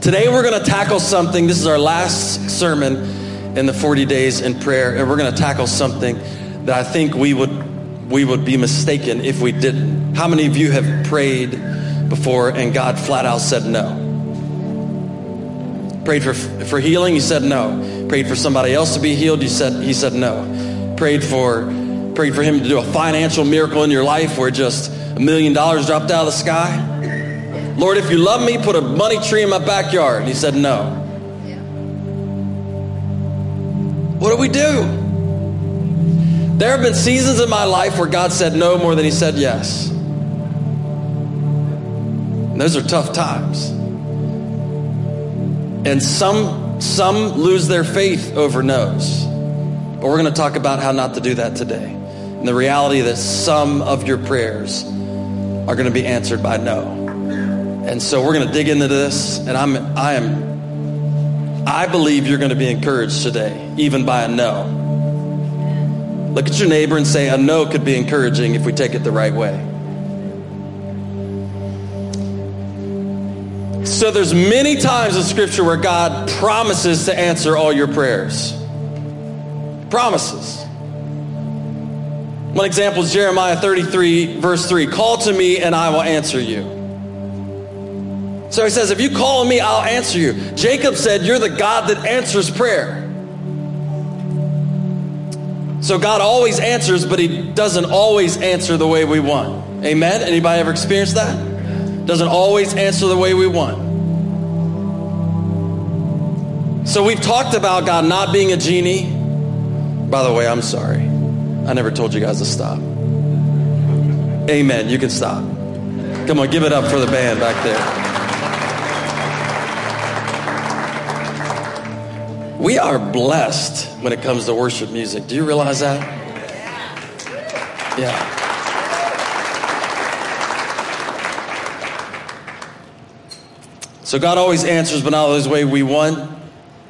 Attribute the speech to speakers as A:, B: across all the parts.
A: Today we're going to tackle something. This is our last sermon in the 40 days in prayer, and we're going to tackle something that I think we would we would be mistaken if we didn't. How many of you have prayed before and God flat out said no? Prayed for for healing, you said no. Prayed for somebody else to be healed, you said he said no. Prayed for prayed for him to do a financial miracle in your life where just a million dollars dropped out of the sky. Lord, if you love me, put a money tree in my backyard. And he said, No. What do we do? There have been seasons in my life where God said no more than he said yes. And those are tough times. And some some lose their faith over no's. But we're going to talk about how not to do that today. And the reality that some of your prayers are going to be answered by no. And so we're going to dig into this, and I'm, I am, I believe you're going to be encouraged today, even by a no. Look at your neighbor and say, a no could be encouraging if we take it the right way. So there's many times in scripture where God promises to answer all your prayers. Promises. One example is Jeremiah 33, verse 3 Call to me and I will answer you. So he says, If you call on me, I'll answer you. Jacob said, You're the God that answers prayer. So God always answers, but he doesn't always answer the way we want. Amen? Anybody ever experienced that? Doesn't always answer the way we want. So we've talked about God not being a genie. By the way, I'm sorry. I never told you guys to stop. Amen. You can stop. Come on, give it up for the band back there. We are blessed when it comes to worship music. Do you realize that? Yeah. So God always answers, but not always the way we want.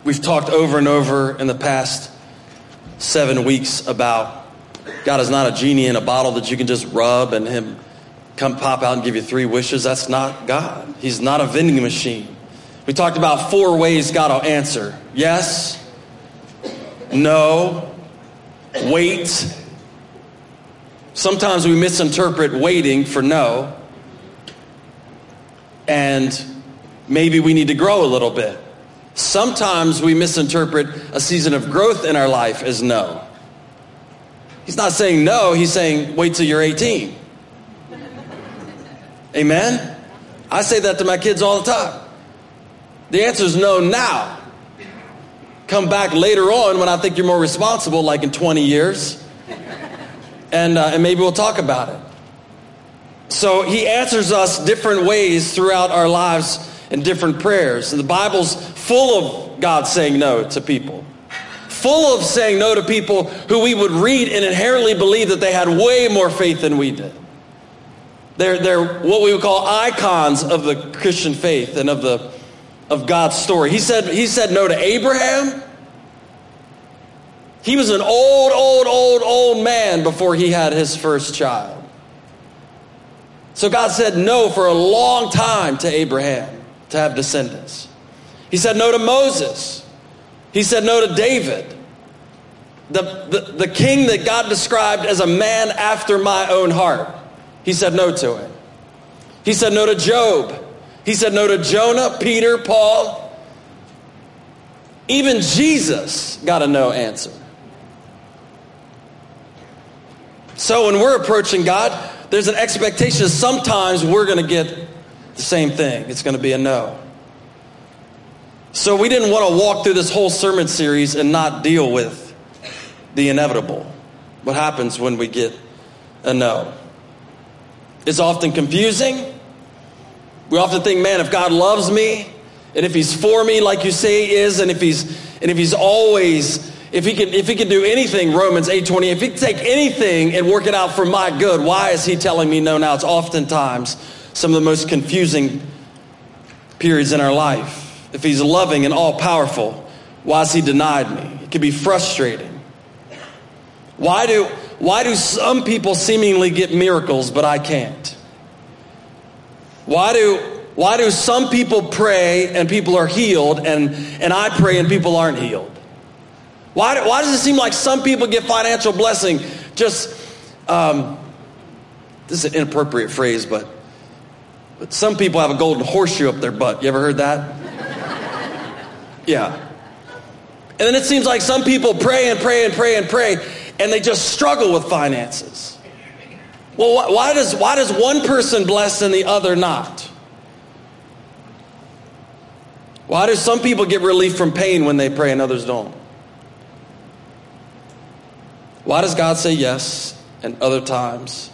A: We've talked over and over in the past seven weeks about God is not a genie in a bottle that you can just rub and Him come pop out and give you three wishes. That's not God. He's not a vending machine. We talked about four ways God will answer yes, no, wait. Sometimes we misinterpret waiting for no, and maybe we need to grow a little bit. Sometimes we misinterpret a season of growth in our life as no. He's not saying no, he's saying wait till you're 18. Amen? I say that to my kids all the time. The answer is no now. Come back later on when I think you're more responsible, like in 20 years, and, uh, and maybe we'll talk about it. So he answers us different ways throughout our lives in different prayers. And the Bible's full of God saying no to people, full of saying no to people who we would read and inherently believe that they had way more faith than we did. They're, they're what we would call icons of the Christian faith and of the of God's story. He said, he said no to Abraham. He was an old, old, old, old man before he had his first child. So God said no for a long time to Abraham to have descendants. He said no to Moses. He said no to David, the, the, the king that God described as a man after my own heart. He said no to it. He said no to Job. He said no to Jonah, Peter, Paul. Even Jesus got a no answer. So when we're approaching God, there's an expectation that sometimes we're going to get the same thing. It's going to be a no. So we didn't want to walk through this whole sermon series and not deal with the inevitable. What happens when we get a no? It's often confusing. We often think, man, if God loves me, and if He's for me, like you say He is, and if He's and if He's always if he can if he can do anything romans 8.20 if he can take anything and work it out for my good why is he telling me no? Now it's oftentimes some of the most confusing periods in our life. If he's loving and all powerful why has he denied me? It can be frustrating. Why do why do some people seemingly get miracles but i can't why do, Why do some people pray and people are healed and, and I pray and people aren't healed? Why, why does it seem like some people get financial blessing just, um, this is an inappropriate phrase, but, but some people have a golden horseshoe up their butt. You ever heard that? yeah. And then it seems like some people pray and pray and pray and pray and they just struggle with finances. Well, why does, why does one person bless and the other not? Why do some people get relief from pain when they pray and others don't? Why does God say yes and other times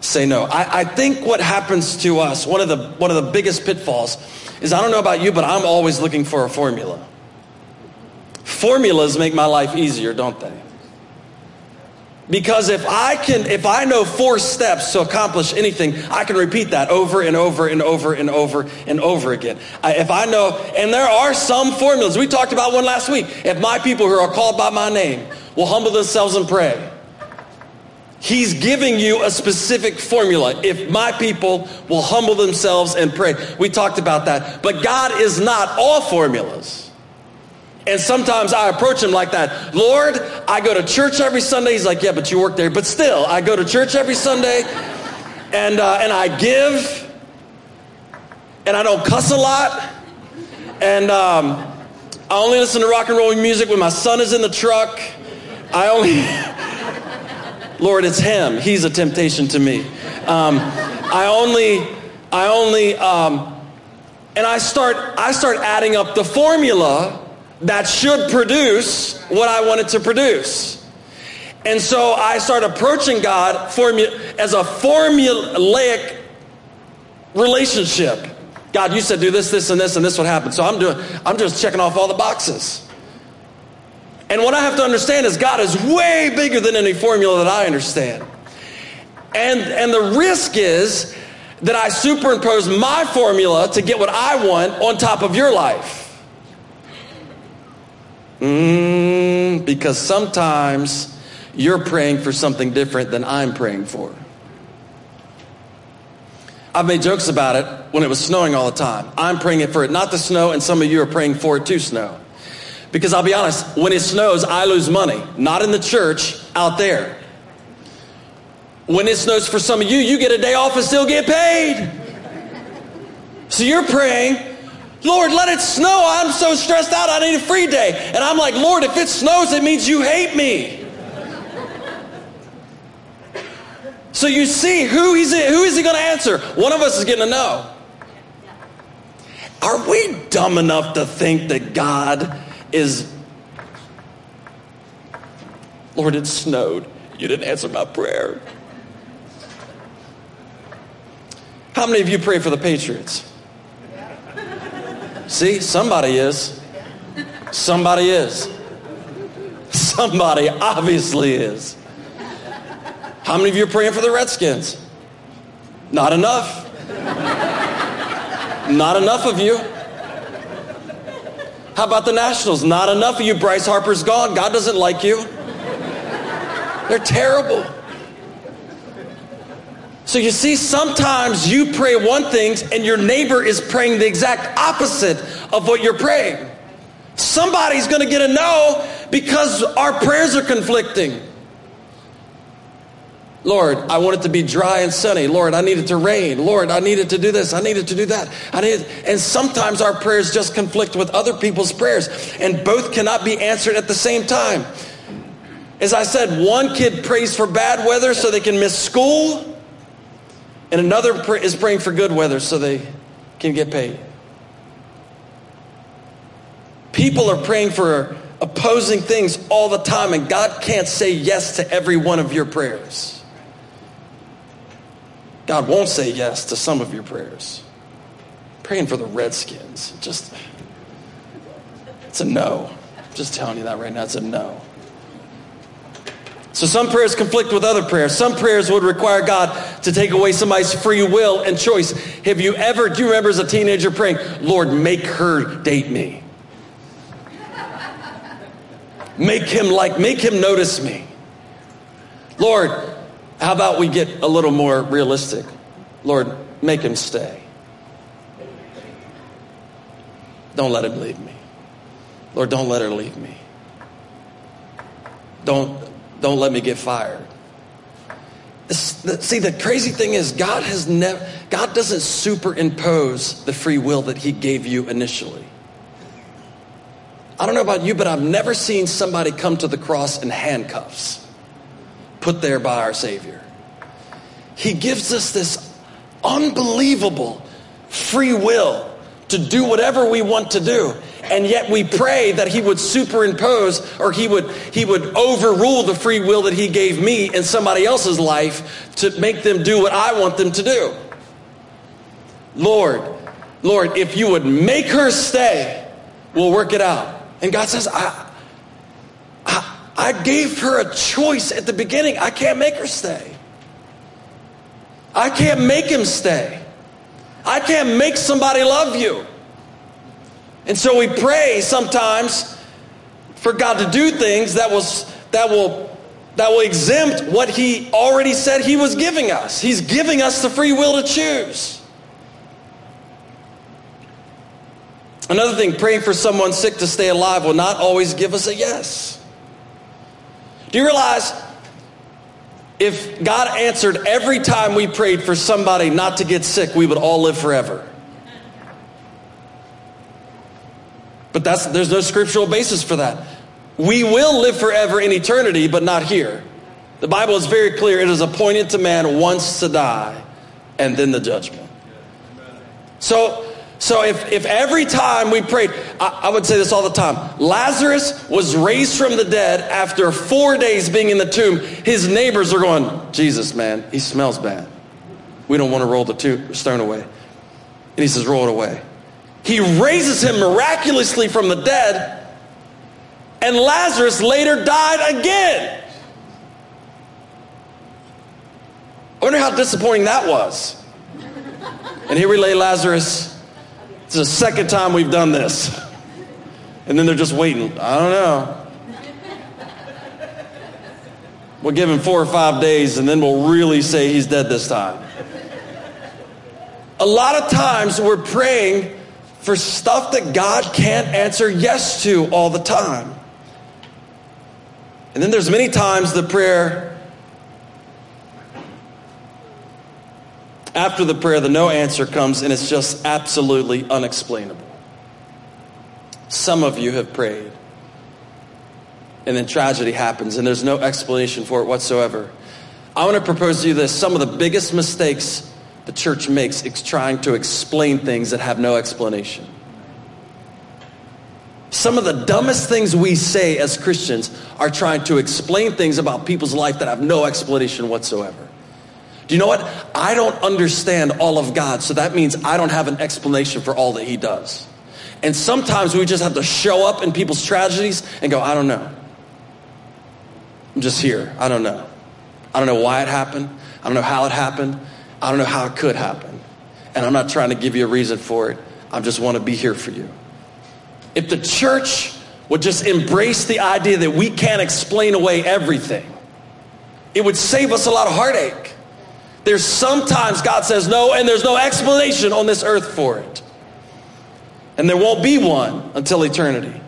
A: say no? I, I, think what happens to us, one of, the, one of the biggest pitfalls, is I don't know about you, but I'm always looking for a formula. Formulas make my life easier, don't they? Because if I can, if I know four steps to accomplish anything, I can repeat that over and over and over and over and over again. I, if I know, and there are some formulas. We talked about one last week. If my people who are called by my name will humble themselves and pray. He's giving you a specific formula. If my people will humble themselves and pray. We talked about that. But God is not all formulas. And sometimes I approach him like that. Lord, I go to church every Sunday. He's like, yeah, but you work there. But still, I go to church every Sunday and, uh, and I give and I don't cuss a lot. And um, I only listen to rock and roll music when my son is in the truck. I only, Lord, it's Him. He's a temptation to me. Um, I only, I only, um, and I start, I start adding up the formula that should produce what I wanted to produce. And so I start approaching God formu- as a formulaic relationship. God, you said do this, this, and this, and this would happen. So I'm doing, I'm just checking off all the boxes. And what I have to understand is God is way bigger than any formula that I understand. And, and the risk is that I superimpose my formula to get what I want on top of your life. Mm, because sometimes you're praying for something different than I'm praying for. I've made jokes about it when it was snowing all the time. I'm praying it for it not to snow, and some of you are praying for it to snow. Because I'll be honest, when it snows, I lose money. Not in the church, out there. When it snows for some of you, you get a day off and still get paid. So you're praying, Lord, let it snow. I'm so stressed out. I need a free day. And I'm like, Lord, if it snows, it means you hate me. So you see, who, he's, who is he going to answer? One of us is getting a no. Are we dumb enough to think that God is Lord, it snowed. You didn't answer my prayer. How many of you pray for the Patriots? See, somebody is. Somebody is. Somebody obviously is. How many of you are praying for the Redskins? Not enough. Not enough of you. How about the Nationals? Not enough of you. Bryce Harper's gone. God doesn't like you. They're terrible. So you see, sometimes you pray one thing and your neighbor is praying the exact opposite of what you're praying. Somebody's going to get a no because our prayers are conflicting. Lord, I want it to be dry and sunny. Lord, I need it to rain. Lord, I needed to do this. I needed to do that. I need, and sometimes our prayers just conflict with other people's prayers, and both cannot be answered at the same time. As I said, one kid prays for bad weather so they can miss school, and another is praying for good weather so they can get paid. People are praying for opposing things all the time, and God can't say yes to every one of your prayers. God won't say yes to some of your prayers. Praying for the Redskins, just, it's a no. I'm just telling you that right now, it's a no. So some prayers conflict with other prayers. Some prayers would require God to take away somebody's free will and choice. Have you ever, do you remember as a teenager praying, Lord, make her date me? Make him like, make him notice me. Lord, how about we get a little more realistic? Lord, make him stay. Don't let him leave me. Lord, don't let her leave me. Don't, don't let me get fired. See, the crazy thing is, God has never, God doesn't superimpose the free will that He gave you initially. I don't know about you, but I've never seen somebody come to the cross in handcuffs, put there by our Savior. He gives us this unbelievable free will to do whatever we want to do. And yet we pray that he would superimpose or he would, he would overrule the free will that he gave me in somebody else's life to make them do what I want them to do. Lord, Lord, if you would make her stay, we'll work it out. And God says, I, I, I gave her a choice at the beginning. I can't make her stay. I can't make him stay. I can't make somebody love you. And so we pray sometimes for God to do things that was that will that will exempt what he already said he was giving us. He's giving us the free will to choose. Another thing, praying for someone sick to stay alive will not always give us a yes. Do you realize if God answered every time we prayed for somebody not to get sick, we would all live forever. But that's, there's no scriptural basis for that. We will live forever in eternity, but not here. The Bible is very clear. It is appointed to man once to die and then the judgment. So so if, if every time we prayed, I, I, would say this all the time Lazarus was raised from the dead after four days being in the tomb. His neighbors are going, Jesus, man, he smells bad. We don't want to roll the stone away. And he says, roll it away. He raises him miraculously from the dead, and Lazarus later died again. I wonder how disappointing that was. And here we lay Lazarus it's the second time we've done this. And then they're just waiting. I don't know. We'll give him four or five days and then we'll really say he's dead this time. A lot of times we're praying for stuff that God can't answer yes to all the time. And then there's many times the prayer After the prayer, the no answer comes, and it's just absolutely unexplainable. Some of you have prayed, and then tragedy happens, and there's no explanation for it whatsoever. I want to propose to you this some of the biggest mistakes the church makes trying to explain things that have no explanation. Some of the dumbest things we say as Christians are trying to explain things about people's life that have no explanation whatsoever. Do you know what? I don't understand all of God, so that means I don't have an explanation for all that He does. And sometimes we just have to show up in people's tragedies and go, I don't know. I'm just here. I don't know. I don't know why it happened. I don't know how it happened. I don't know how it could happen. And I'm not trying to give you a reason for it. I just want to be here for you. If the church would just embrace the idea that we can't explain away everything, it would save us a lot of heartache. There's sometimes God says no, and there's no explanation on this earth for it. And there won't be one until eternity.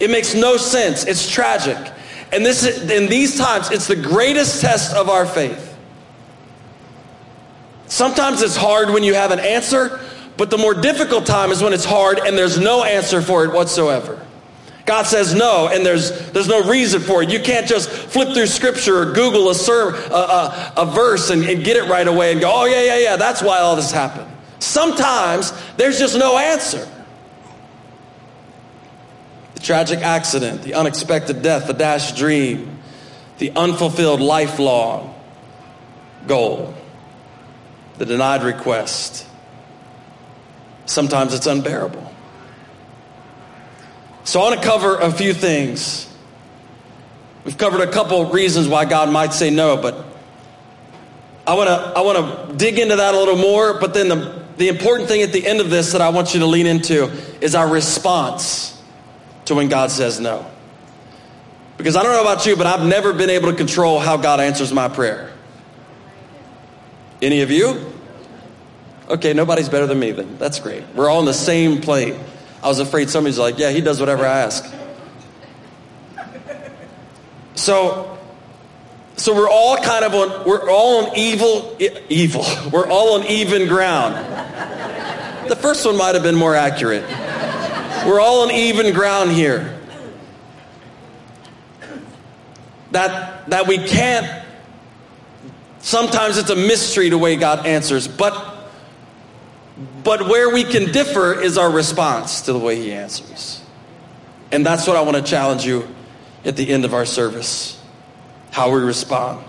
A: It makes no sense. It's tragic. And this in these times, it's the greatest test of our faith. Sometimes it's hard when you have an answer, but the more difficult time is when it's hard and there's no answer for it whatsoever. God says no, and there's, there's no reason for it. You can't just flip through scripture or Google a, a, a, a verse and, and get it right away and go, oh, yeah, yeah, yeah, that's why all this happened. Sometimes there's just no answer. The tragic accident, the unexpected death, the dashed dream, the unfulfilled lifelong goal, the denied request. Sometimes it's unbearable. So I want to cover a few things. We've covered a couple reasons why God might say no, but I want to I want to dig into that a little more, but then the the important thing at the end of this that I want you to lean into is our response to when God says no. Because I don't know about you, but I've never been able to control how God answers my prayer. Any of you? Okay, nobody's better than me then. That's great. We're all on the same plane. I was afraid somebody's like, yeah, he does whatever I ask. So, so we're all kind of on, we're all on evil, evil. We're all on even ground. The first one might have been more accurate. We're all on even ground here. That, that we can't, sometimes it's a mystery the way God answers, but, but where we can differ is our response to the way He answers. And that's what I want to challenge you at the end of our service how we respond.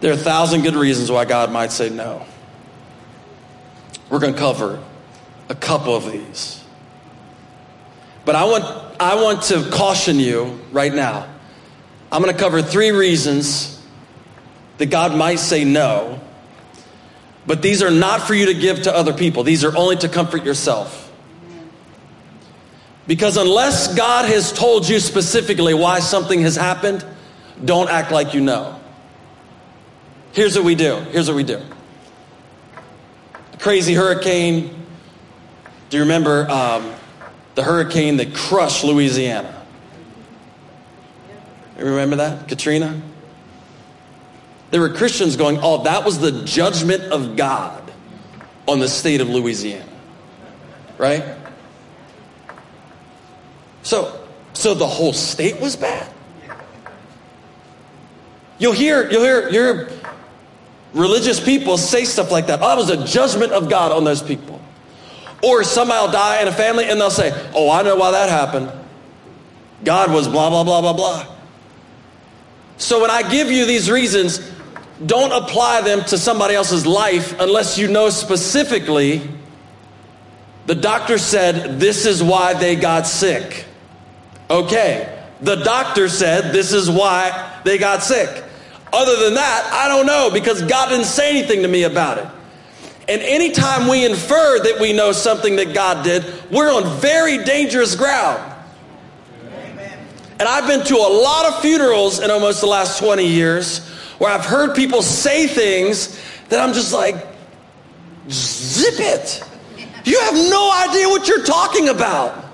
A: There are a thousand good reasons why God might say no. We're going to cover a couple of these. But I want, I want to caution you right now. I'm going to cover three reasons that God might say no, but these are not for you to give to other people. These are only to comfort yourself. Because unless God has told you specifically why something has happened, don't act like you know. Here's what we do. Here's what we do. crazy hurricane. Do you remember um, the hurricane that crushed Louisiana? You remember that? Katrina? There were Christians going, oh, that was the judgment of God on the state of Louisiana. Right? So, so the whole state was bad? You'll hear, you'll hear, hear religious people say stuff like that. Oh, that was a judgment of God on those people. Or somebody will die in a family and they'll say, Oh, I know why that happened. God was blah, blah, blah, blah, blah. So when I give you these reasons, don't apply them to somebody else's life unless you know specifically the doctor said this is why they got sick. Okay, the doctor said this is why they got sick. Other than that, I don't know because God didn't say anything to me about it. And anytime we infer that we know something that God did, we're on very dangerous ground. And I've been to a lot of funerals in almost the last 20 years where I've heard people say things that I'm just like, zip it. You have no idea what you're talking about.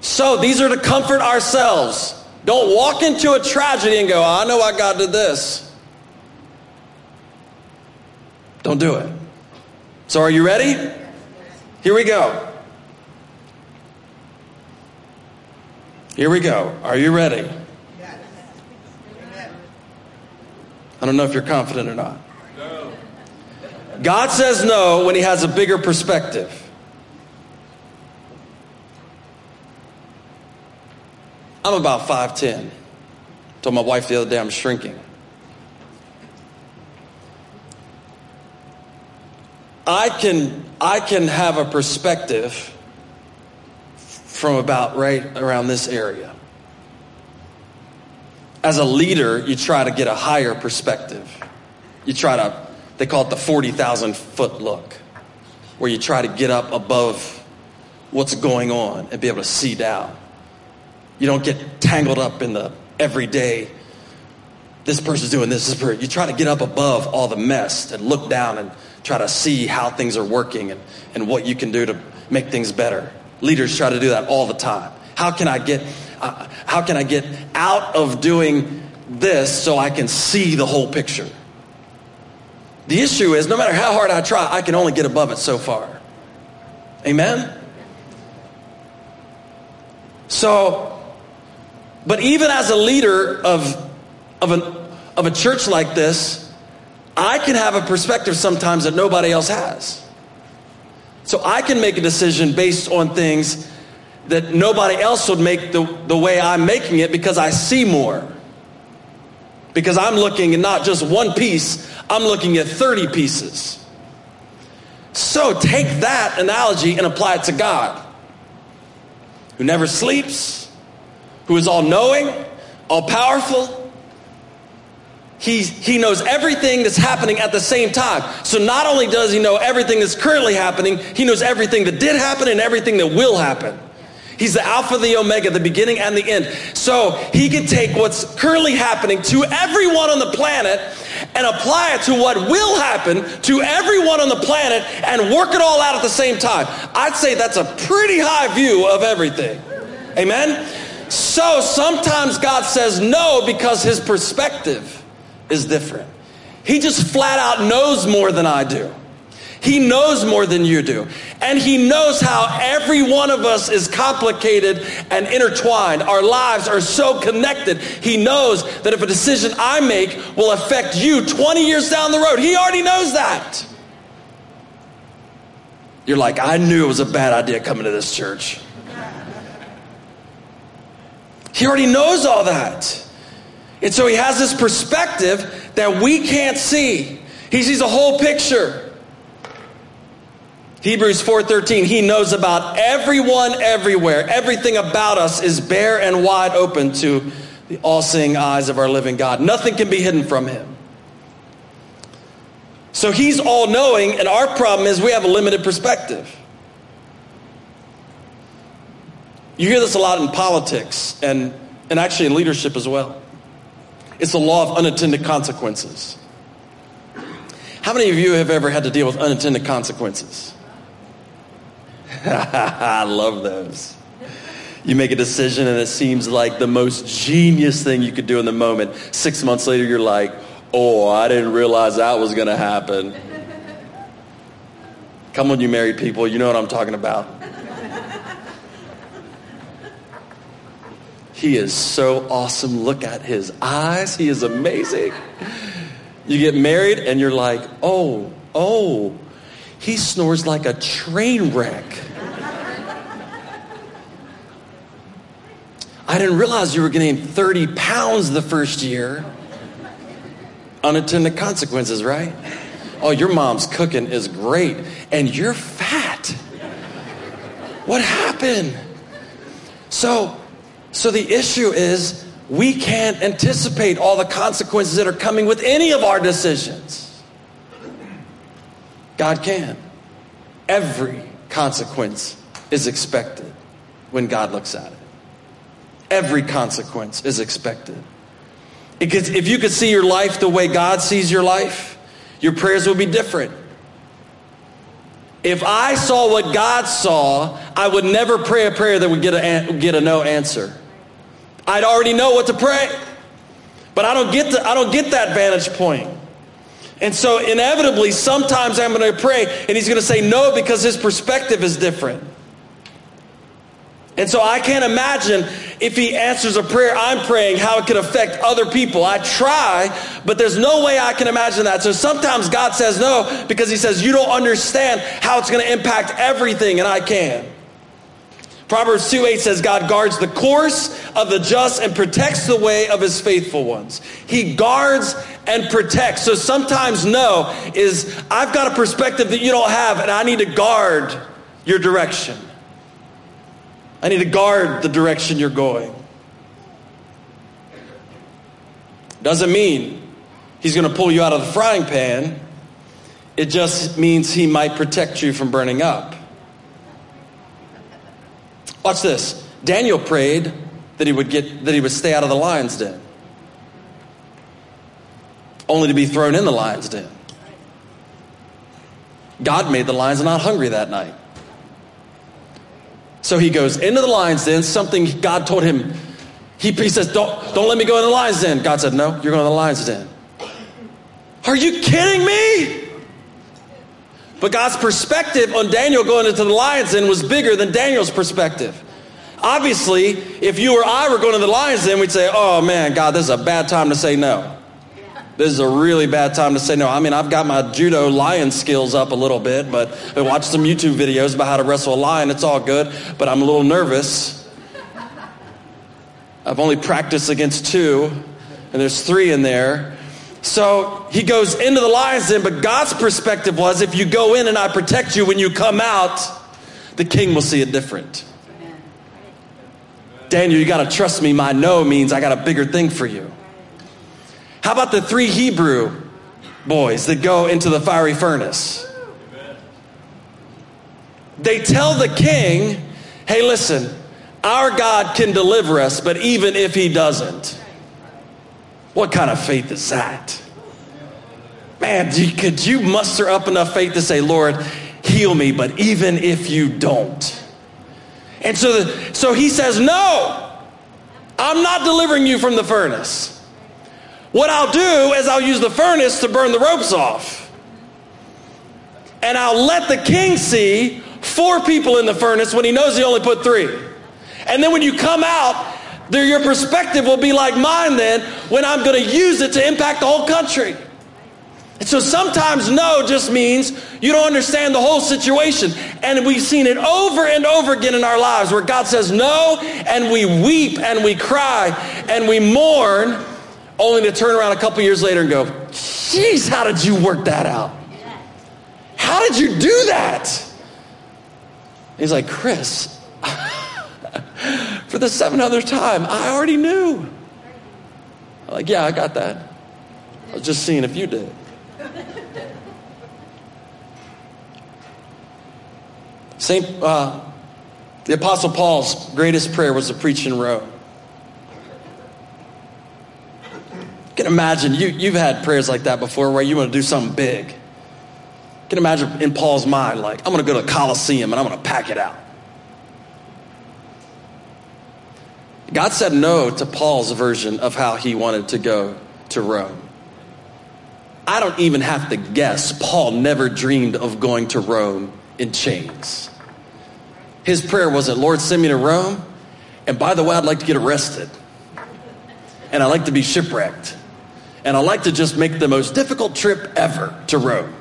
A: So these are to comfort ourselves. Don't walk into a tragedy and go, I know why God did this. Don't do it. So, are you ready? Here we go. Here we go. Are you ready? I don't know if you're confident or not. God says no when he has a bigger perspective. I'm about 5'10. Told my wife the other day I'm shrinking. I can I can have a perspective from about right around this area. As a leader, you try to get a higher perspective. You try to they call it the 40,000 foot look, where you try to get up above what's going on and be able to see down. You don't get tangled up in the everyday, this person's doing this, this person. You try to get up above all the mess and look down and try to see how things are working and, and what you can do to make things better. Leaders try to do that all the time. How can I get, uh, how can I get out of doing this so I can see the whole picture? The issue is no matter how hard I try, I can only get above it so far. Amen? So but even as a leader of, of, an, of a church like this, I can have a perspective sometimes that nobody else has. So I can make a decision based on things that nobody else would make the, the way I'm making it because I see more. Because I'm looking at not just one piece, I'm looking at 30 pieces. So take that analogy and apply it to God, who never sleeps, who is all knowing, all powerful. He, he knows everything that's happening at the same time. So not only does he know everything that's currently happening, he knows everything that did happen and everything that will happen. He's the Alpha, the Omega, the beginning and the end. So he can take what's currently happening to everyone on the planet and apply it to what will happen to everyone on the planet and work it all out at the same time. I'd say that's a pretty high view of everything. Amen? So sometimes God says no because his perspective is different. He just flat out knows more than I do. He knows more than you do. And He knows how every one of us is complicated and intertwined. Our lives are so connected. He knows that if a decision I make will affect you 20 years down the road, He already knows that. You're like, I knew it was a bad idea coming to this church. He already knows all that. And so he has this perspective that we can't see. He sees a whole picture. Hebrews 4:13 he knows about everyone everywhere. Everything about us is bare and wide open to the all-seeing eyes of our living God. Nothing can be hidden from him. So he's all-knowing and our problem is we have a limited perspective. You hear this a lot in politics and, and actually in leadership as well. It's the law of unintended consequences. How many of you have ever had to deal with unintended consequences? I love those. You make a decision and it seems like the most genius thing you could do in the moment. Six months later, you're like, oh, I didn't realize that was going to happen. Come on, you married people, you know what I'm talking about. He is so awesome. Look at his eyes. He is amazing. You get married and you're like, oh, oh, he snores like a train wreck. I didn't realize you were getting 30 pounds the first year. Unintended consequences, right? Oh, your mom's cooking is great, and you're fat. What happened? So, so the issue is we can't anticipate all the consequences that are coming with any of our decisions. God can. Every consequence is expected when God looks at it. Every consequence is expected. if you could see your life the way God sees your life, your prayers would be different. If I saw what God saw, I would never pray a prayer that would get a, get a no answer. I'd already know what to pray. But I don't get the, I don't get that vantage point. And so inevitably sometimes I'm going to pray and he's going to say no because his perspective is different. And so I can't imagine if he answers a prayer I'm praying, how it could affect other people. I try, but there's no way I can imagine that. So sometimes God says no because he says, You don't understand how it's going to impact everything, and I can. Proverbs 2 8 says, God guards the course of the just and protects the way of his faithful ones. He guards and protects. So sometimes no is, I've got a perspective that you don't have, and I need to guard your direction. I need to guard the direction you're going. Doesn't mean he's going to pull you out of the frying pan. It just means he might protect you from burning up. Watch this. Daniel prayed that he would get that he would stay out of the lion's den. Only to be thrown in the lion's den. God made the lions not hungry that night. So he goes into the lion's den, something God told him. He, he says, don't, don't let me go in the lion's den. God said, No, you're going to the lion's den. Are you kidding me? But God's perspective on Daniel going into the lion's den was bigger than Daniel's perspective. Obviously, if you or I were going to the lion's den, we'd say, Oh man, God, this is a bad time to say no. This is a really bad time to say no. I mean, I've got my judo lion skills up a little bit, but I watched some YouTube videos about how to wrestle a lion. It's all good, but I'm a little nervous. I've only practiced against two, and there's three in there. So he goes into the lion's den, but God's perspective was if you go in and I protect you, when you come out, the king will see it different. Daniel, you got to trust me. My no means I got a bigger thing for you. How about the three Hebrew boys that go into the fiery furnace? They tell the king, hey, listen, our God can deliver us, but even if he doesn't, what kind of faith is that? Man, could you muster up enough faith to say, Lord, heal me, but even if you don't? And so, the, so he says, No, I'm not delivering you from the furnace. What I'll do is I'll use the furnace to burn the ropes off. And I'll let the king see four people in the furnace when he knows he only put three. And then when you come out, there, your perspective will be like mine then when I'm going to use it to impact the whole country. And so sometimes no just means you don't understand the whole situation. And we've seen it over and over again in our lives where God says no, and we weep and we cry and we mourn, only to turn around a couple years later and go, Jeez, how did you work that out? How did you do that? He's like, Chris, for the seventh other time, I already knew. I'm like, yeah, I got that. I was just seeing if you did. Saint, uh, the Apostle Paul's greatest prayer was to preach in Rome. You can imagine, you, you've had prayers like that before where you want to do something big. You can imagine in Paul's mind, like, I'm going to go to the Colosseum and I'm going to pack it out. God said no to Paul's version of how he wanted to go to Rome. I don't even have to guess, Paul never dreamed of going to Rome in chains. His prayer wasn't, Lord, send me to Rome. And by the way, I'd like to get arrested. And I'd like to be shipwrecked. And I'd like to just make the most difficult trip ever to Rome.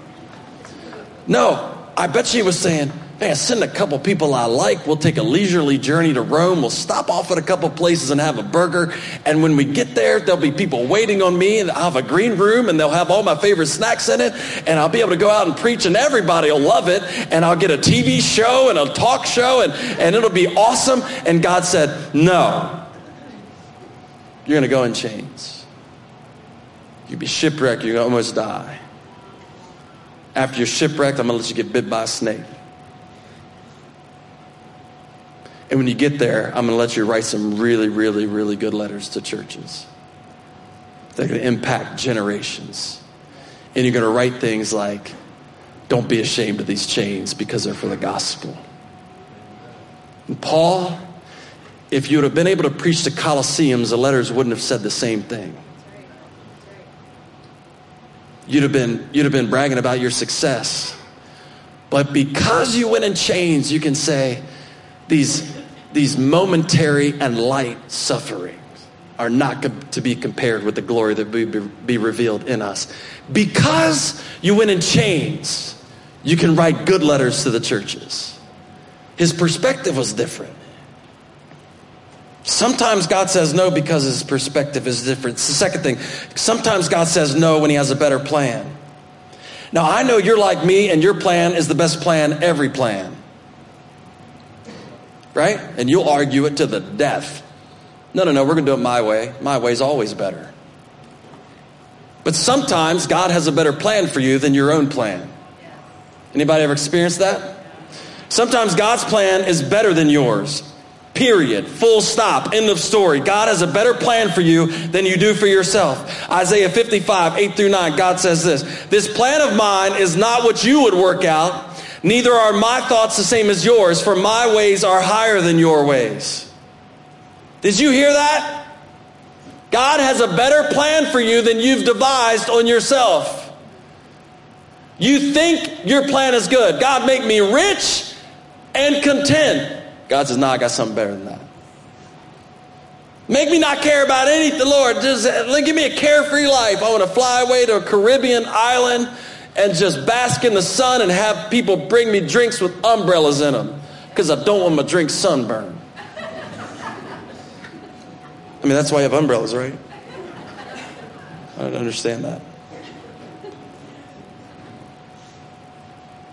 A: No, I bet she was saying, Man, send a couple people I like. We'll take a leisurely journey to Rome. We'll stop off at a couple places and have a burger. And when we get there, there'll be people waiting on me, and I'll have a green room, and they'll have all my favorite snacks in it. And I'll be able to go out and preach, and everybody will love it. And I'll get a TV show and a talk show, and, and it'll be awesome. And God said, No, you're going to go in chains. You'll be shipwrecked. You're going to almost die. After you're shipwrecked, I'm going to let you get bit by a snake. And when you get there, I'm going to let you write some really, really, really good letters to churches. They're going to impact generations. And you're going to write things like, don't be ashamed of these chains because they're for the gospel. And Paul, if you would have been able to preach to Colosseums, the letters wouldn't have said the same thing. You'd have been, you'd have been bragging about your success. But because you went in chains, you can say, these these momentary and light sufferings are not to be compared with the glory that will be revealed in us. Because you went in chains, you can write good letters to the churches. His perspective was different. Sometimes God says no because his perspective is different. It's the second thing. Sometimes God says no when he has a better plan. Now, I know you're like me, and your plan is the best plan, every plan right? And you'll argue it to the death. No, no, no, we're going to do it my way. My way's always better. But sometimes God has a better plan for you than your own plan. Anybody ever experienced that? Sometimes God's plan is better than yours. Period. Full stop. End of story. God has a better plan for you than you do for yourself. Isaiah 55, 8 through 9, God says this This plan of mine is not what you would work out Neither are my thoughts the same as yours, for my ways are higher than your ways. Did you hear that? God has a better plan for you than you've devised on yourself. You think your plan is good. God, make me rich and content. God says, No, I got something better than that. Make me not care about anything, Lord. Just give me a carefree life. I want to fly away to a Caribbean island and just bask in the sun and have people bring me drinks with umbrellas in them because I don't want my drink sunburn. I mean, that's why you have umbrellas, right? I don't understand that.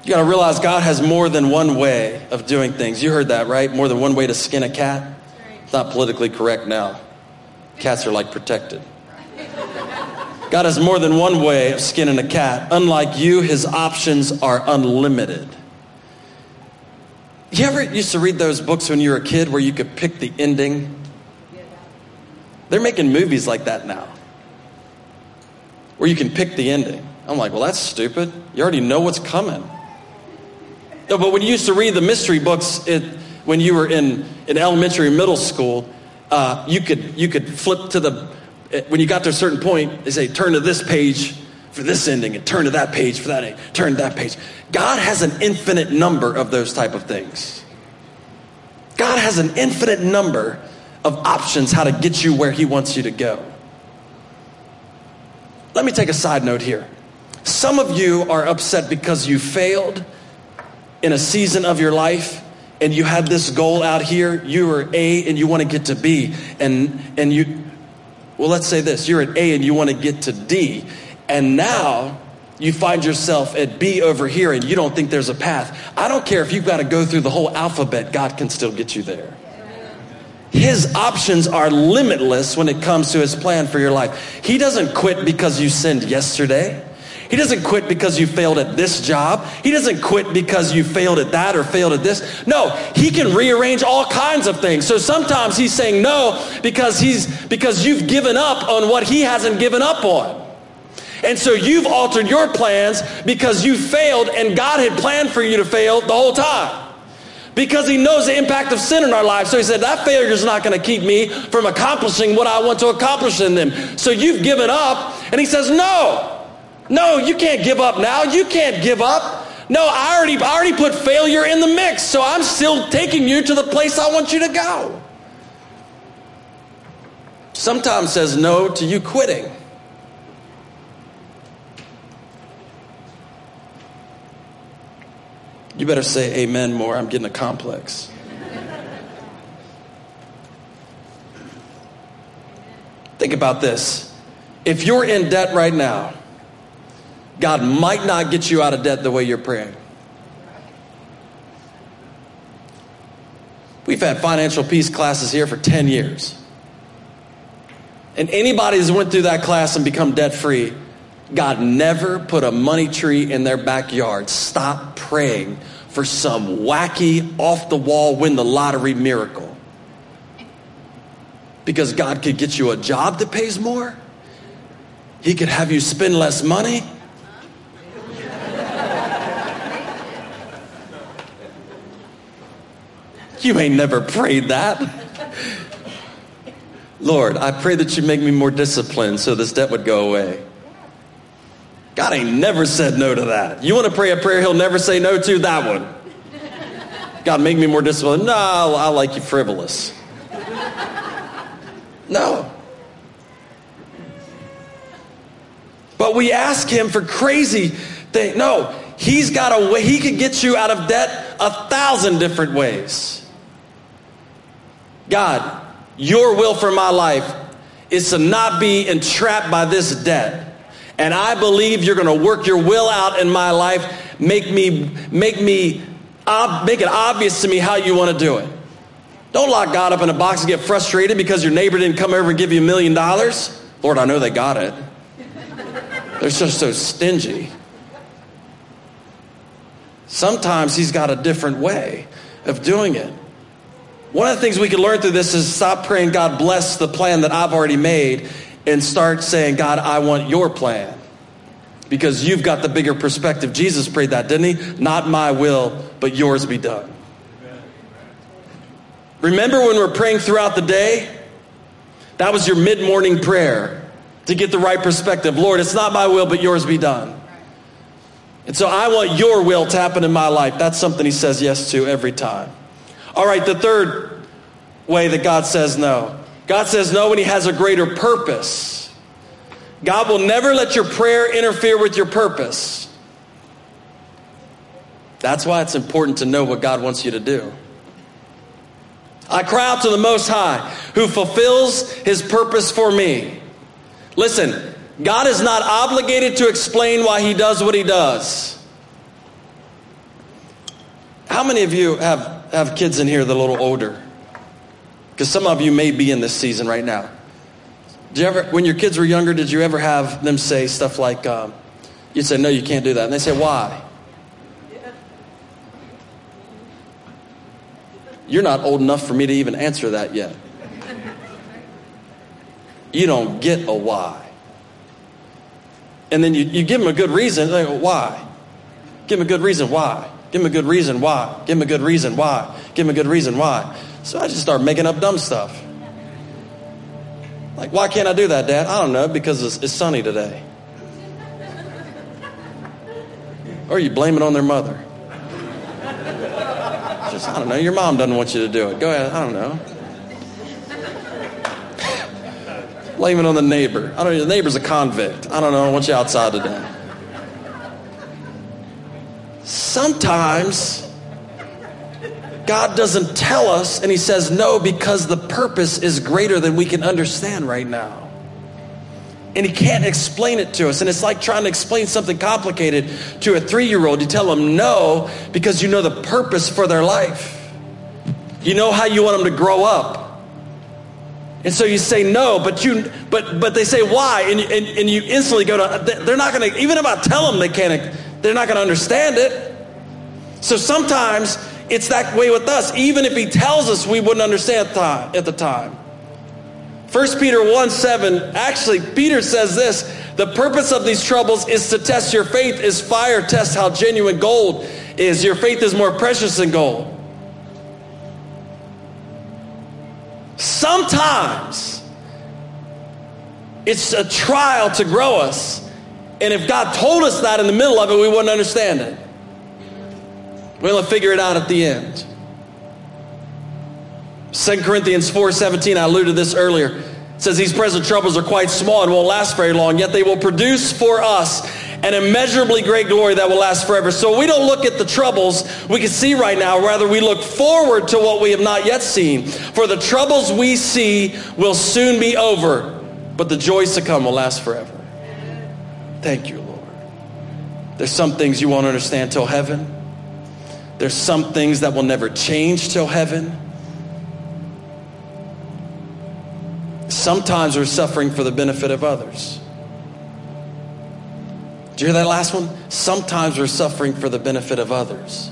A: You got to realize God has more than one way of doing things. You heard that, right? More than one way to skin a cat. It's not politically correct now. Cats are like protected. God has more than one way of skinning a cat. Unlike you, his options are unlimited. You ever used to read those books when you were a kid where you could pick the ending? They're making movies like that now, where you can pick the ending. I'm like, well, that's stupid. You already know what's coming. No, but when you used to read the mystery books it, when you were in, in elementary middle school, uh, you, could, you could flip to the, Uh, when you got to a certain point, they say, turn to this page for this ending and turn to that page for that ending, turn to that page. God has an infinite number of those type of things. God has an infinite number of options how to get you where he wants you to go. Let me take a side note here. Some of you are upset because you failed in a season of your life and you had this goal out here, you were A and you want to get to B and and you well let's say this, you're at A and you want to get to D and now you find yourself at B over here and you don't think there's a path. I don't care if you've got to go through the whole alphabet, God can still get you there. His options are limitless when it comes to his plan for your life. He doesn't quit because you sinned yesterday. He doesn't quit because you failed at this job. He doesn't quit because you failed at that or failed at this. No, he can rearrange all kinds of things. So sometimes he's saying no because he's because you've given up on what he hasn't given up on. And so you've altered your plans because you failed and God had planned for you to fail the whole time. Because he knows the impact of sin in our lives. So he said, that failure is not going to keep me from accomplishing what I want to accomplish in them. So you've given up. And he says, no, no, you can't give up now. You can't give up. No, I already, I already put failure in the mix, so I'm still taking you to the place I want you to go. Sometimes says no to you quitting. You better say amen more. I'm getting a complex. Think about this. If you're in debt right now, God might not get you out of debt the way you're praying. We've had financial peace classes here for 10 years. And anybody who's went through that class and become debt free, God never put a money tree in their backyard. Stop praying for some wacky, off the wall, win the lottery miracle. Because God could get you a job that pays more, He could have you spend less money. You ain't never prayed that. Lord, I pray that you make me more disciplined so this debt would go away. God ain't never said no to that. You want to pray a prayer he'll never say no to? That one. God, make me more disciplined. No, I like you frivolous. No. But we ask him for crazy things. No, he's got a way, he could get you out of debt a thousand different ways. God, your will for my life is to not be entrapped by this debt. And I believe you're going to work your will out in my life. Make me, make me, ob- make it obvious to me how you want to do it. Don't lock God up in a box and get frustrated because your neighbor didn't come over and give you a million dollars. Lord, I know they got it. They're just so stingy. Sometimes He's got a different way of doing it. One of the things we can learn through this is stop praying, God, bless the plan that I've already made, and start saying, God, I want your plan. Because you've got the bigger perspective. Jesus prayed that, didn't he? Not my will, but yours be done. Remember when we're praying throughout the day? That was your mid morning prayer to get the right perspective. Lord, it's not my will, but yours be done. And so I want your will to happen in my life. That's something he says yes to every time. All right, the third way that God says no. God says no when He has a greater purpose. God will never let your prayer interfere with your purpose. That's why it's important to know what God wants you to do. I cry out to the Most High who fulfills His purpose for me. Listen, God is not obligated to explain why He does what He does. How many of you have have kids in here that are a little older. Because some of you may be in this season right now. Did you ever, when your kids were younger, did you ever have them say stuff like, um, you say, no, you can't do that. And they say, why? You're not old enough for me to even answer that yet. You don't get a why. And then you, you give them a good reason. They go, why? Give them a good reason why. Give them a good reason why. Give them a good reason why. Give them a good reason why. So I just start making up dumb stuff. Like, why can't I do that, Dad? I don't know, because it's, it's sunny today. Or you blame it on their mother. Just, I don't know, your mom doesn't want you to do it. Go ahead, I don't know. blame it on the neighbor. I don't know, the neighbor's a convict. I don't know, I want you outside today. Sometimes God doesn't tell us and He says no because the purpose is greater than we can understand right now. And He can't explain it to us. And it's like trying to explain something complicated to a three year old. You tell them no because you know the purpose for their life, you know how you want them to grow up. And so you say no, but you but but they say why, and and, and you instantly go to they're not going to even if I tell them they can't they're not going to understand it. So sometimes it's that way with us. Even if he tells us, we wouldn't understand at the time. 1 Peter 1 7, actually, Peter says this the purpose of these troubles is to test your faith, is fire test how genuine gold is. Your faith is more precious than gold. Sometimes it's a trial to grow us. And if God told us that in the middle of it, we wouldn't understand it. We'll figure it out at the end. 2 Corinthians 4:17, I alluded to this earlier. says these present troubles are quite small and won't last very long, yet they will produce for us an immeasurably great glory that will last forever. So we don't look at the troubles we can see right now, rather we look forward to what we have not yet seen. For the troubles we see will soon be over, but the joys to come will last forever. Thank you, Lord. There's some things you won't understand till heaven. There's some things that will never change till heaven. Sometimes we're suffering for the benefit of others. Do you hear that last one? Sometimes we're suffering for the benefit of others.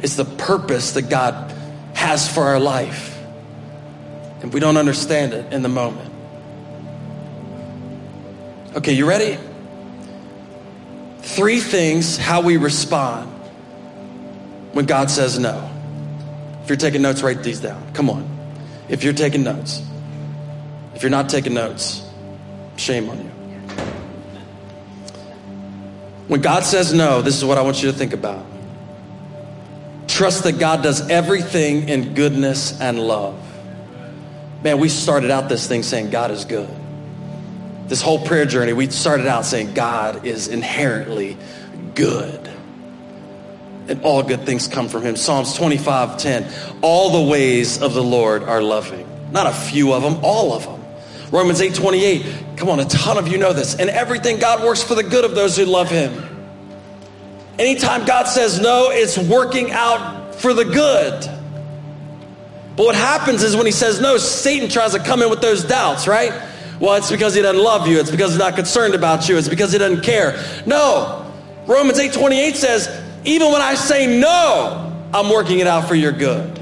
A: It's the purpose that God has for our life. And we don't understand it in the moment. Okay, you ready? Three things how we respond when God says no. If you're taking notes, write these down. Come on. If you're taking notes, if you're not taking notes, shame on you. When God says no, this is what I want you to think about. Trust that God does everything in goodness and love. Man, we started out this thing saying God is good. This whole prayer journey, we started out saying God is inherently good and all good things come from him. Psalms 25 10. All the ways of the Lord are loving. Not a few of them, all of them. Romans 8 28. Come on, a ton of you know this. And everything God works for the good of those who love him. Anytime God says no, it's working out for the good. But what happens is when he says no, Satan tries to come in with those doubts, right? Well, it's because he doesn't love you. It's because he's not concerned about you. It's because he doesn't care. No. Romans 8 28 says, even when I say no, I'm working it out for your good.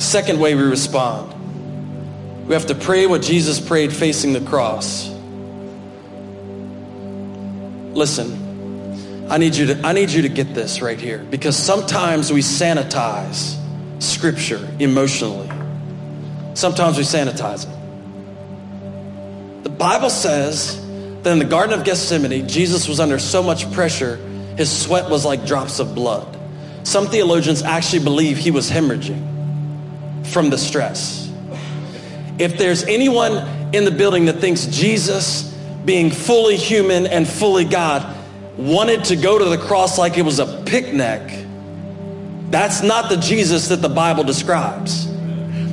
A: Second way we respond we have to pray what Jesus prayed facing the cross. Listen, I need you to I need you to get this right here because sometimes we sanitize scripture emotionally. Sometimes we sanitize it. The Bible says that in the Garden of Gethsemane, Jesus was under so much pressure, his sweat was like drops of blood. Some theologians actually believe he was hemorrhaging from the stress. If there's anyone in the building that thinks Jesus, being fully human and fully God, wanted to go to the cross like it was a picnic, that's not the Jesus that the Bible describes.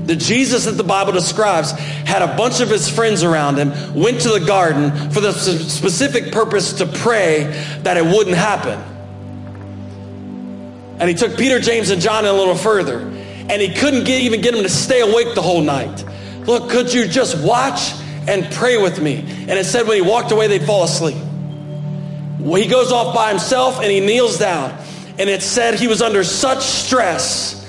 A: The Jesus that the Bible describes had a bunch of his friends around him, went to the garden for the specific purpose to pray that it wouldn't happen. And he took Peter, James, and John a little further. And he couldn't get, even get them to stay awake the whole night. Look, could you just watch and pray with me? And it said when he walked away, they'd fall asleep. Well, he goes off by himself and he kneels down. And it said he was under such stress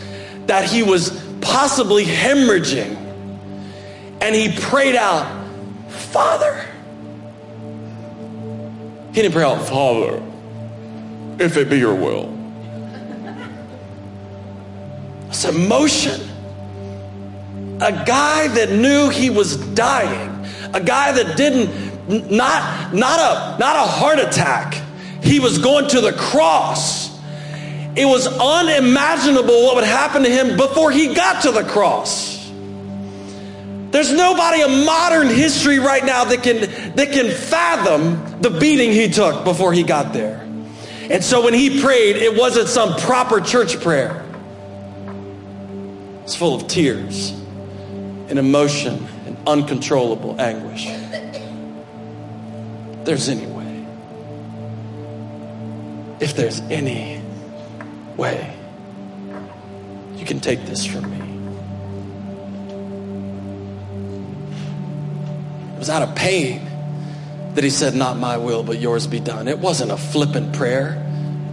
A: that he was possibly hemorrhaging. And he prayed out, Father. He didn't pray out, Father, if it be your will. It's emotion. A guy that knew he was dying, a guy that didn't, not, not, a, not a heart attack, he was going to the cross. It was unimaginable what would happen to him before he got to the cross. There's nobody in modern history right now that can, that can fathom the beating he took before he got there. And so when he prayed, it wasn't some proper church prayer. It's full of tears and emotion and uncontrollable anguish. There's any way. If there's any way, you can take this from me. It was out of pain that he said, Not my will, but yours be done. It wasn't a flippant prayer.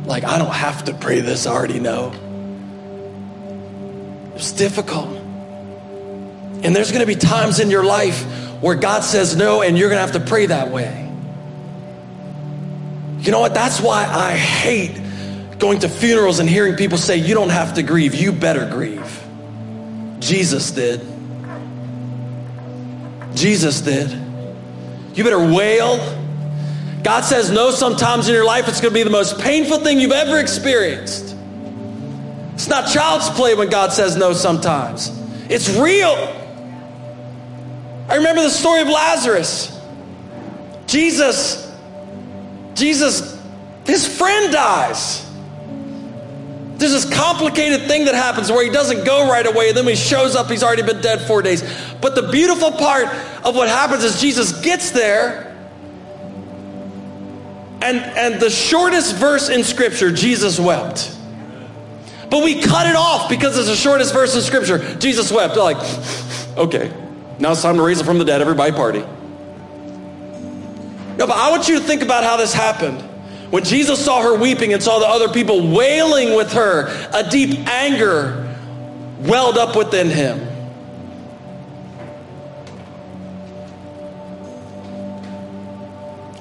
A: Like, I don't have to pray this, I already know. It was difficult. And there's going to be times in your life where God says no, and you're going to have to pray that way. You know what? That's why I hate going to funerals and hearing people say, You don't have to grieve, you better grieve. Jesus did. Jesus did. You better wail. God says no sometimes in your life, it's going to be the most painful thing you've ever experienced. It's not child's play when God says no sometimes, it's real. I remember the story of Lazarus. Jesus, Jesus, his friend dies. There's this complicated thing that happens where he doesn't go right away, and then when he shows up, he's already been dead four days. But the beautiful part of what happens is Jesus gets there, and, and the shortest verse in Scripture, Jesus wept. But we cut it off because it's the shortest verse in Scripture. Jesus wept. They're like, okay, now it's time to raise him from the dead. Everybody party. No, but I want you to think about how this happened. When Jesus saw her weeping and saw the other people wailing with her, a deep anger welled up within him.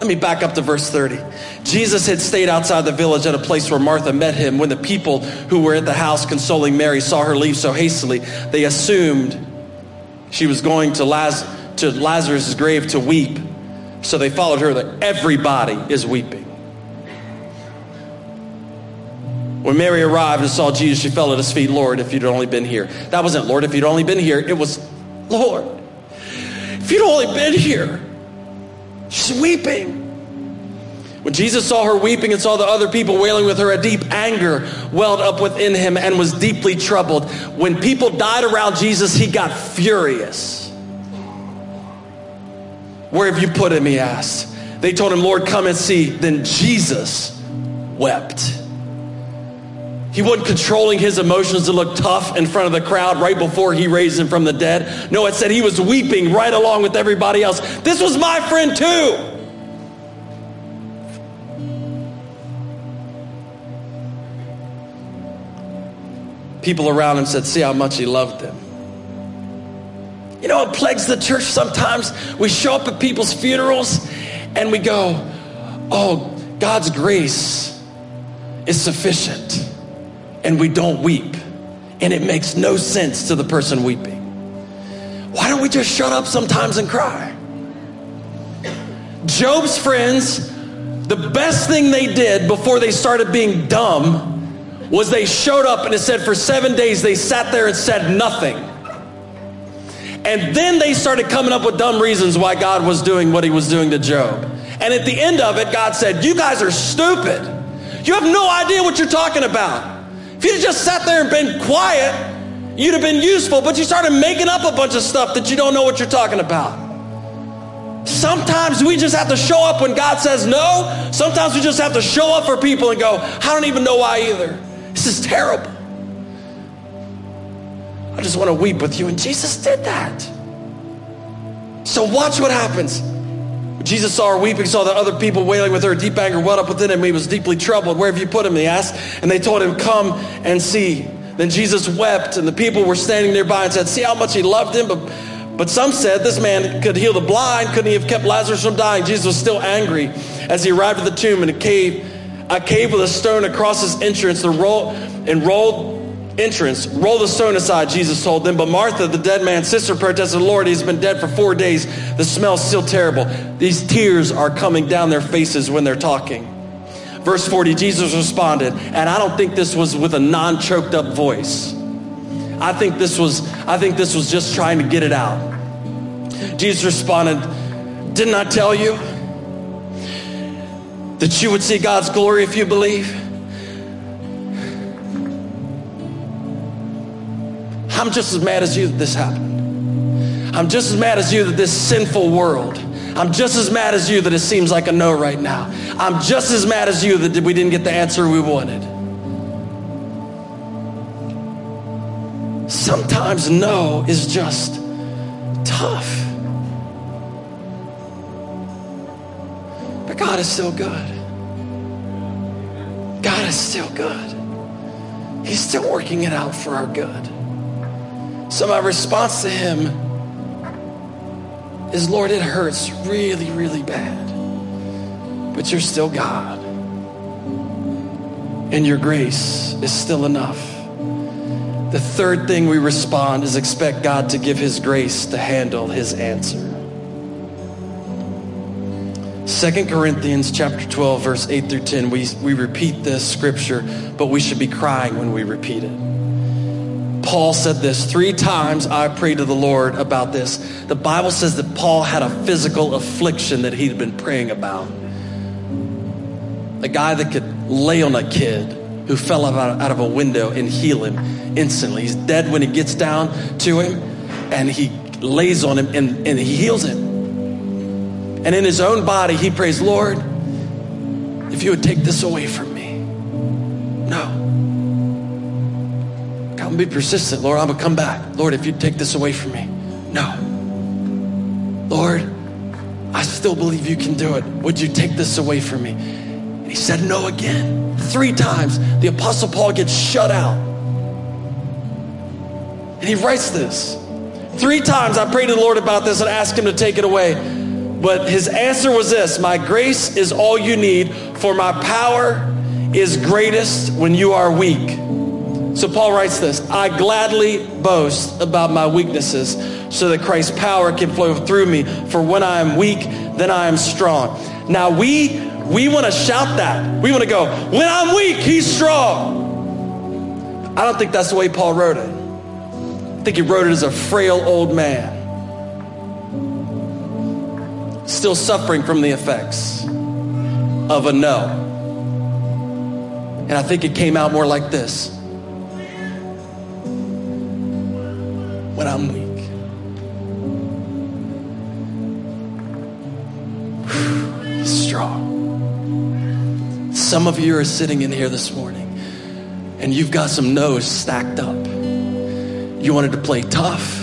A: Let me back up to verse 30. Jesus had stayed outside the village at a place where Martha met him. When the people who were at the house consoling Mary saw her leave so hastily, they assumed she was going to, Laz- to Lazarus' grave to weep. So they followed her that everybody is weeping. When Mary arrived and saw Jesus, she fell at his feet, Lord, if you'd only been here. That wasn't, Lord, if you'd only been here. It was, Lord, if you'd only been here. She's weeping. When Jesus saw her weeping and saw the other people wailing with her, a deep anger welled up within him and was deeply troubled. When people died around Jesus, he got furious. Where have you put him? He asked. They told him, Lord, come and see. Then Jesus wept. He wasn't controlling his emotions to look tough in front of the crowd right before he raised him from the dead. No, it said he was weeping right along with everybody else. This was my friend too. People around him said, See how much he loved them. You know what plagues the church sometimes? We show up at people's funerals and we go, Oh, God's grace is sufficient and we don't weep. And it makes no sense to the person weeping. Why don't we just shut up sometimes and cry? Job's friends, the best thing they did before they started being dumb was they showed up and it said for seven days they sat there and said nothing. And then they started coming up with dumb reasons why God was doing what he was doing to Job. And at the end of it, God said, You guys are stupid. You have no idea what you're talking about. If you'd just sat there and been quiet, you'd have been useful, but you started making up a bunch of stuff that you don't know what you're talking about. Sometimes we just have to show up when God says no. Sometimes we just have to show up for people and go, I don't even know why either. This is terrible. I just want to weep with you. And Jesus did that. So watch what happens. Jesus saw her weeping, saw the other people wailing with her. Deep anger welled up within him. He was deeply troubled. Where have you put him? He asked. And they told him, Come and see. Then Jesus wept, and the people were standing nearby and said, See how much he loved him? But, but some said, This man could heal the blind. Couldn't he have kept Lazarus from dying? Jesus was still angry as he arrived at the tomb in a cave, a cave with a stone across his entrance, the roll, and rolled entrance. Roll the stone aside, Jesus told them. But Martha, the dead man's sister, protested, Lord, he's been dead for four days. The smell's still terrible. These tears are coming down their faces when they're talking. Verse 40, Jesus responded, and I don't think this was with a non-choked up voice. I think this was, I think this was just trying to get it out. Jesus responded, Didn't I tell you that you would see God's glory if you believe? I'm just as mad as you that this happened. I'm just as mad as you that this sinful world. I'm just as mad as you that it seems like a no right now. I'm just as mad as you that we didn't get the answer we wanted. Sometimes no is just tough. But God is still good. God is still good. He's still working it out for our good. So my response to him is, Lord, it hurts really, really bad. But you're still God. And your grace is still enough. The third thing we respond is expect God to give his grace to handle his answer. 2 Corinthians chapter 12 verse 8 through 10 we, we repeat this scripture but we should be crying when we repeat it Paul said this three times I prayed to the Lord about this. The Bible says that Paul had a physical affliction that he'd been praying about. A guy that could lay on a kid who fell out, of a window and heal him instantly. He's dead when he gets down to him and he lays on him and, and he heals him. And in his own body, he prays, Lord, if you would take this away from me. No be persistent. Lord, I'm gonna come back. Lord, if you take this away from me. No. Lord, I still believe you can do it. Would you take this away from me? And he said no again. Three times. The Apostle Paul gets shut out. And he writes this. Three times I prayed to the Lord about this and asked him to take it away. But his answer was this My grace is all you need, for my power is greatest when you are weak. So Paul writes this I gladly boast about my weaknesses so that Christ's power can flow through me. For when I am weak, then I am strong. Now we we want to shout that. We want to go, when I'm weak, he's strong. I don't think that's the way Paul wrote it. I think he wrote it as a frail old man. Still suffering from the effects of a no. And I think it came out more like this I'm weak. He's strong. Some of you are sitting in here this morning and you've got some no's stacked up. You wanted to play tough.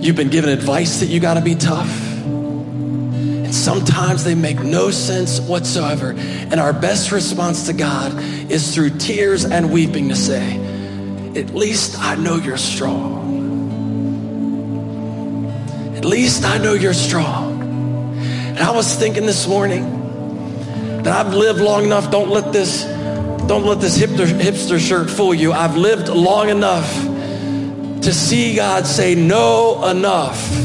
A: You've been given advice that you got to be tough. And sometimes they make no sense whatsoever. And our best response to God is through tears and weeping to say, at least I know you're strong. At least I know you're strong. And I was thinking this morning that I've lived long enough. Don't let this, don't let this hipster, hipster shirt fool you. I've lived long enough to see God say, no, enough.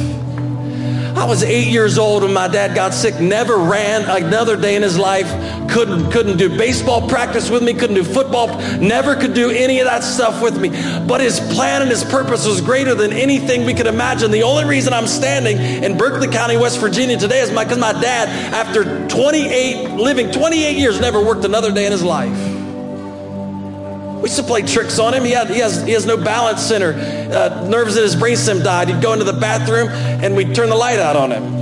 A: I was eight years old when my dad got sick, never ran another day in his life, couldn't, couldn't do baseball practice with me, couldn't do football, never could do any of that stuff with me. But his plan and his purpose was greater than anything we could imagine. The only reason I'm standing in Berkeley County, West Virginia today is because my, my dad, after 28, living 28 years, never worked another day in his life. We used to play tricks on him. He, had, he, has, he has no balance center. Uh, nerves in his brainstem died. He'd go into the bathroom and we'd turn the light out on him.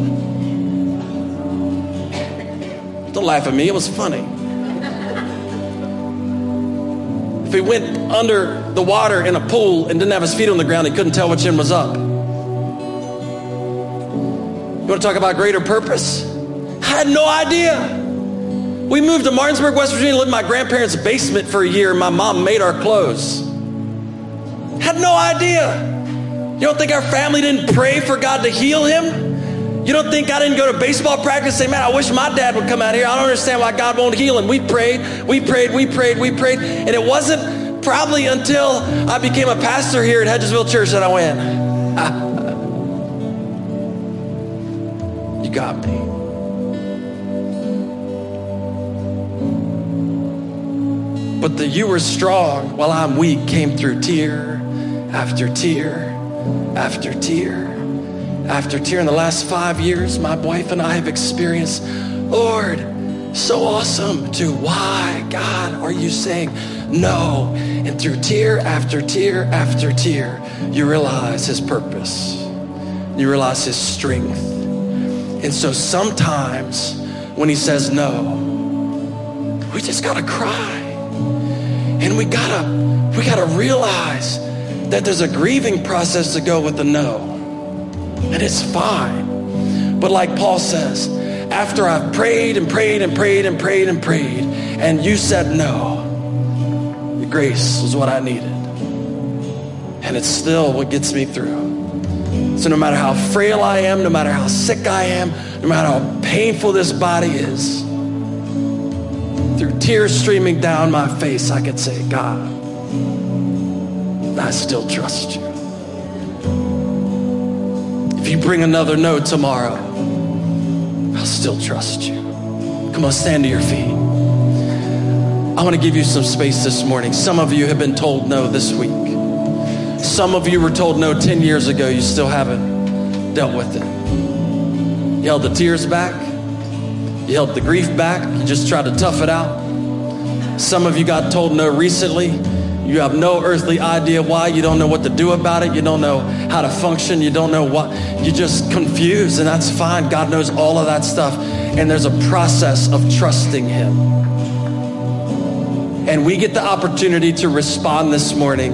A: Don't laugh at me, it was funny. If he went under the water in a pool and didn't have his feet on the ground, he couldn't tell which end was up. You want to talk about greater purpose? I had no idea. We moved to Martinsburg, West Virginia, lived in my grandparents' basement for a year. My mom made our clothes. Had no idea. You don't think our family didn't pray for God to heal him? You don't think I didn't go to baseball practice and say, man, I wish my dad would come out here. I don't understand why God won't heal him. We prayed, we prayed, we prayed, we prayed. And it wasn't probably until I became a pastor here at Hedgesville Church that I went, you got me. But the you were strong while I'm weak came through tear after tear after tear after tear. In the last five years, my wife and I have experienced, Lord, so awesome to why, God, are you saying no? And through tear after tear after tear, you realize his purpose, you realize his strength. And so sometimes when he says no, we just gotta cry. And we gotta, we gotta realize that there's a grieving process to go with the no. And it's fine. But like Paul says, after I've prayed and prayed and prayed and prayed and prayed, and you said no, your grace was what I needed. And it's still what gets me through. So no matter how frail I am, no matter how sick I am, no matter how painful this body is, tears streaming down my face, I could say, God, I still trust you. If you bring another no tomorrow, I'll still trust you. Come on, stand to your feet. I want to give you some space this morning. Some of you have been told no this week. Some of you were told no 10 years ago. You still haven't dealt with it. You held the tears back. You held the grief back. You just tried to tough it out. Some of you got told no recently you have no earthly idea why. You don't know what to do about it. You don't know how to function. You don't know what. You're just confused, and that's fine. God knows all of that stuff. And there's a process of trusting Him. And we get the opportunity to respond this morning.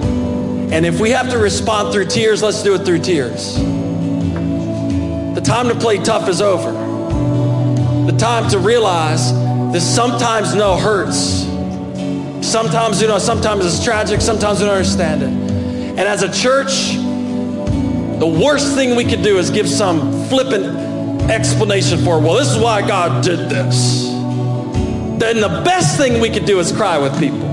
A: And if we have to respond through tears, let's do it through tears. The time to play tough is over. The time to realize that sometimes no hurts Sometimes, you know, sometimes it's tragic, sometimes we don't understand it. And as a church, the worst thing we could do is give some flippant explanation for, well, this is why God did this. Then the best thing we could do is cry with people.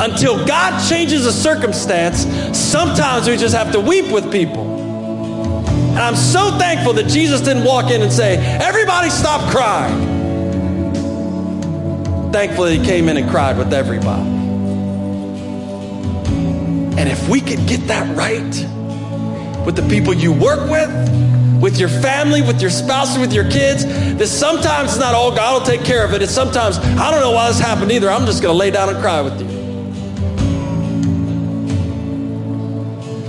A: Until God changes a circumstance, sometimes we just have to weep with people. And I'm so thankful that Jesus didn't walk in and say, everybody stop crying thankfully he came in and cried with everybody. And if we could get that right with the people you work with, with your family, with your spouse, with your kids, that sometimes it's not all God will take care of it. It's sometimes, I don't know why this happened either. I'm just going to lay down and cry with you.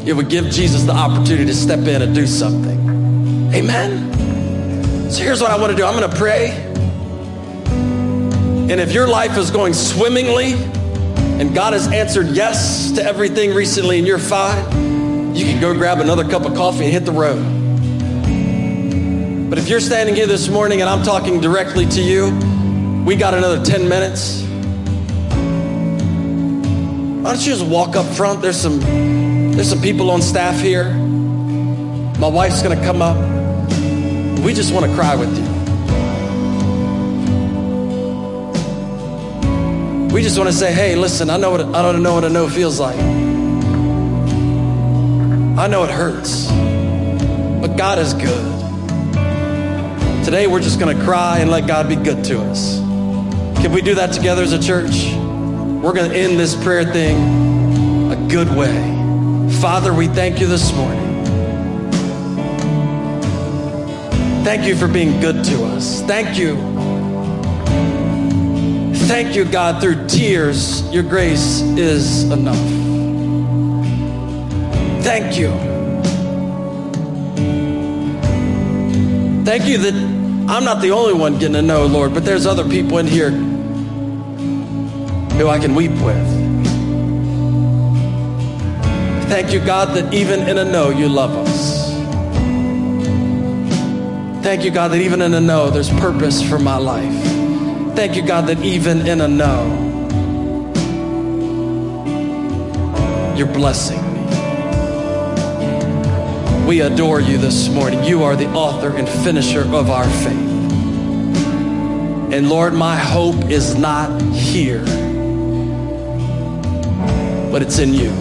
A: It would give Jesus the opportunity to step in and do something. Amen. So here's what I want to do I'm going to pray. And if your life is going swimmingly and God has answered yes to everything recently and you're fine, you can go grab another cup of coffee and hit the road. But if you're standing here this morning and I'm talking directly to you, we got another 10 minutes. Why don't you just walk up front? There's some there's some people on staff here. My wife's gonna come up. We just want to cry with you. We just want to say, hey, listen, I know what I don't know what a no feels like. I know it hurts, but God is good. Today we're just going to cry and let God be good to us. Can we do that together as a church? We're going to end this prayer thing a good way. Father, we thank you this morning. Thank you for being good to us. Thank you Thank you, God, through tears, your grace is enough. Thank you. Thank you that I'm not the only one getting to know, Lord, but there's other people in here who I can weep with. Thank you, God, that even in a no, you love us. Thank you, God, that even in a no, there's purpose for my life. Thank you, God, that even in a no, you're blessing me. We adore you this morning. You are the author and finisher of our faith. And Lord, my hope is not here, but it's in you.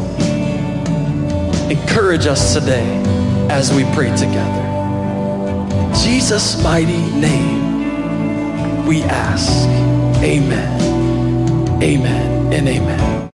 A: Encourage us today as we pray together. Jesus' mighty name, we ask. Amen. Amen and amen.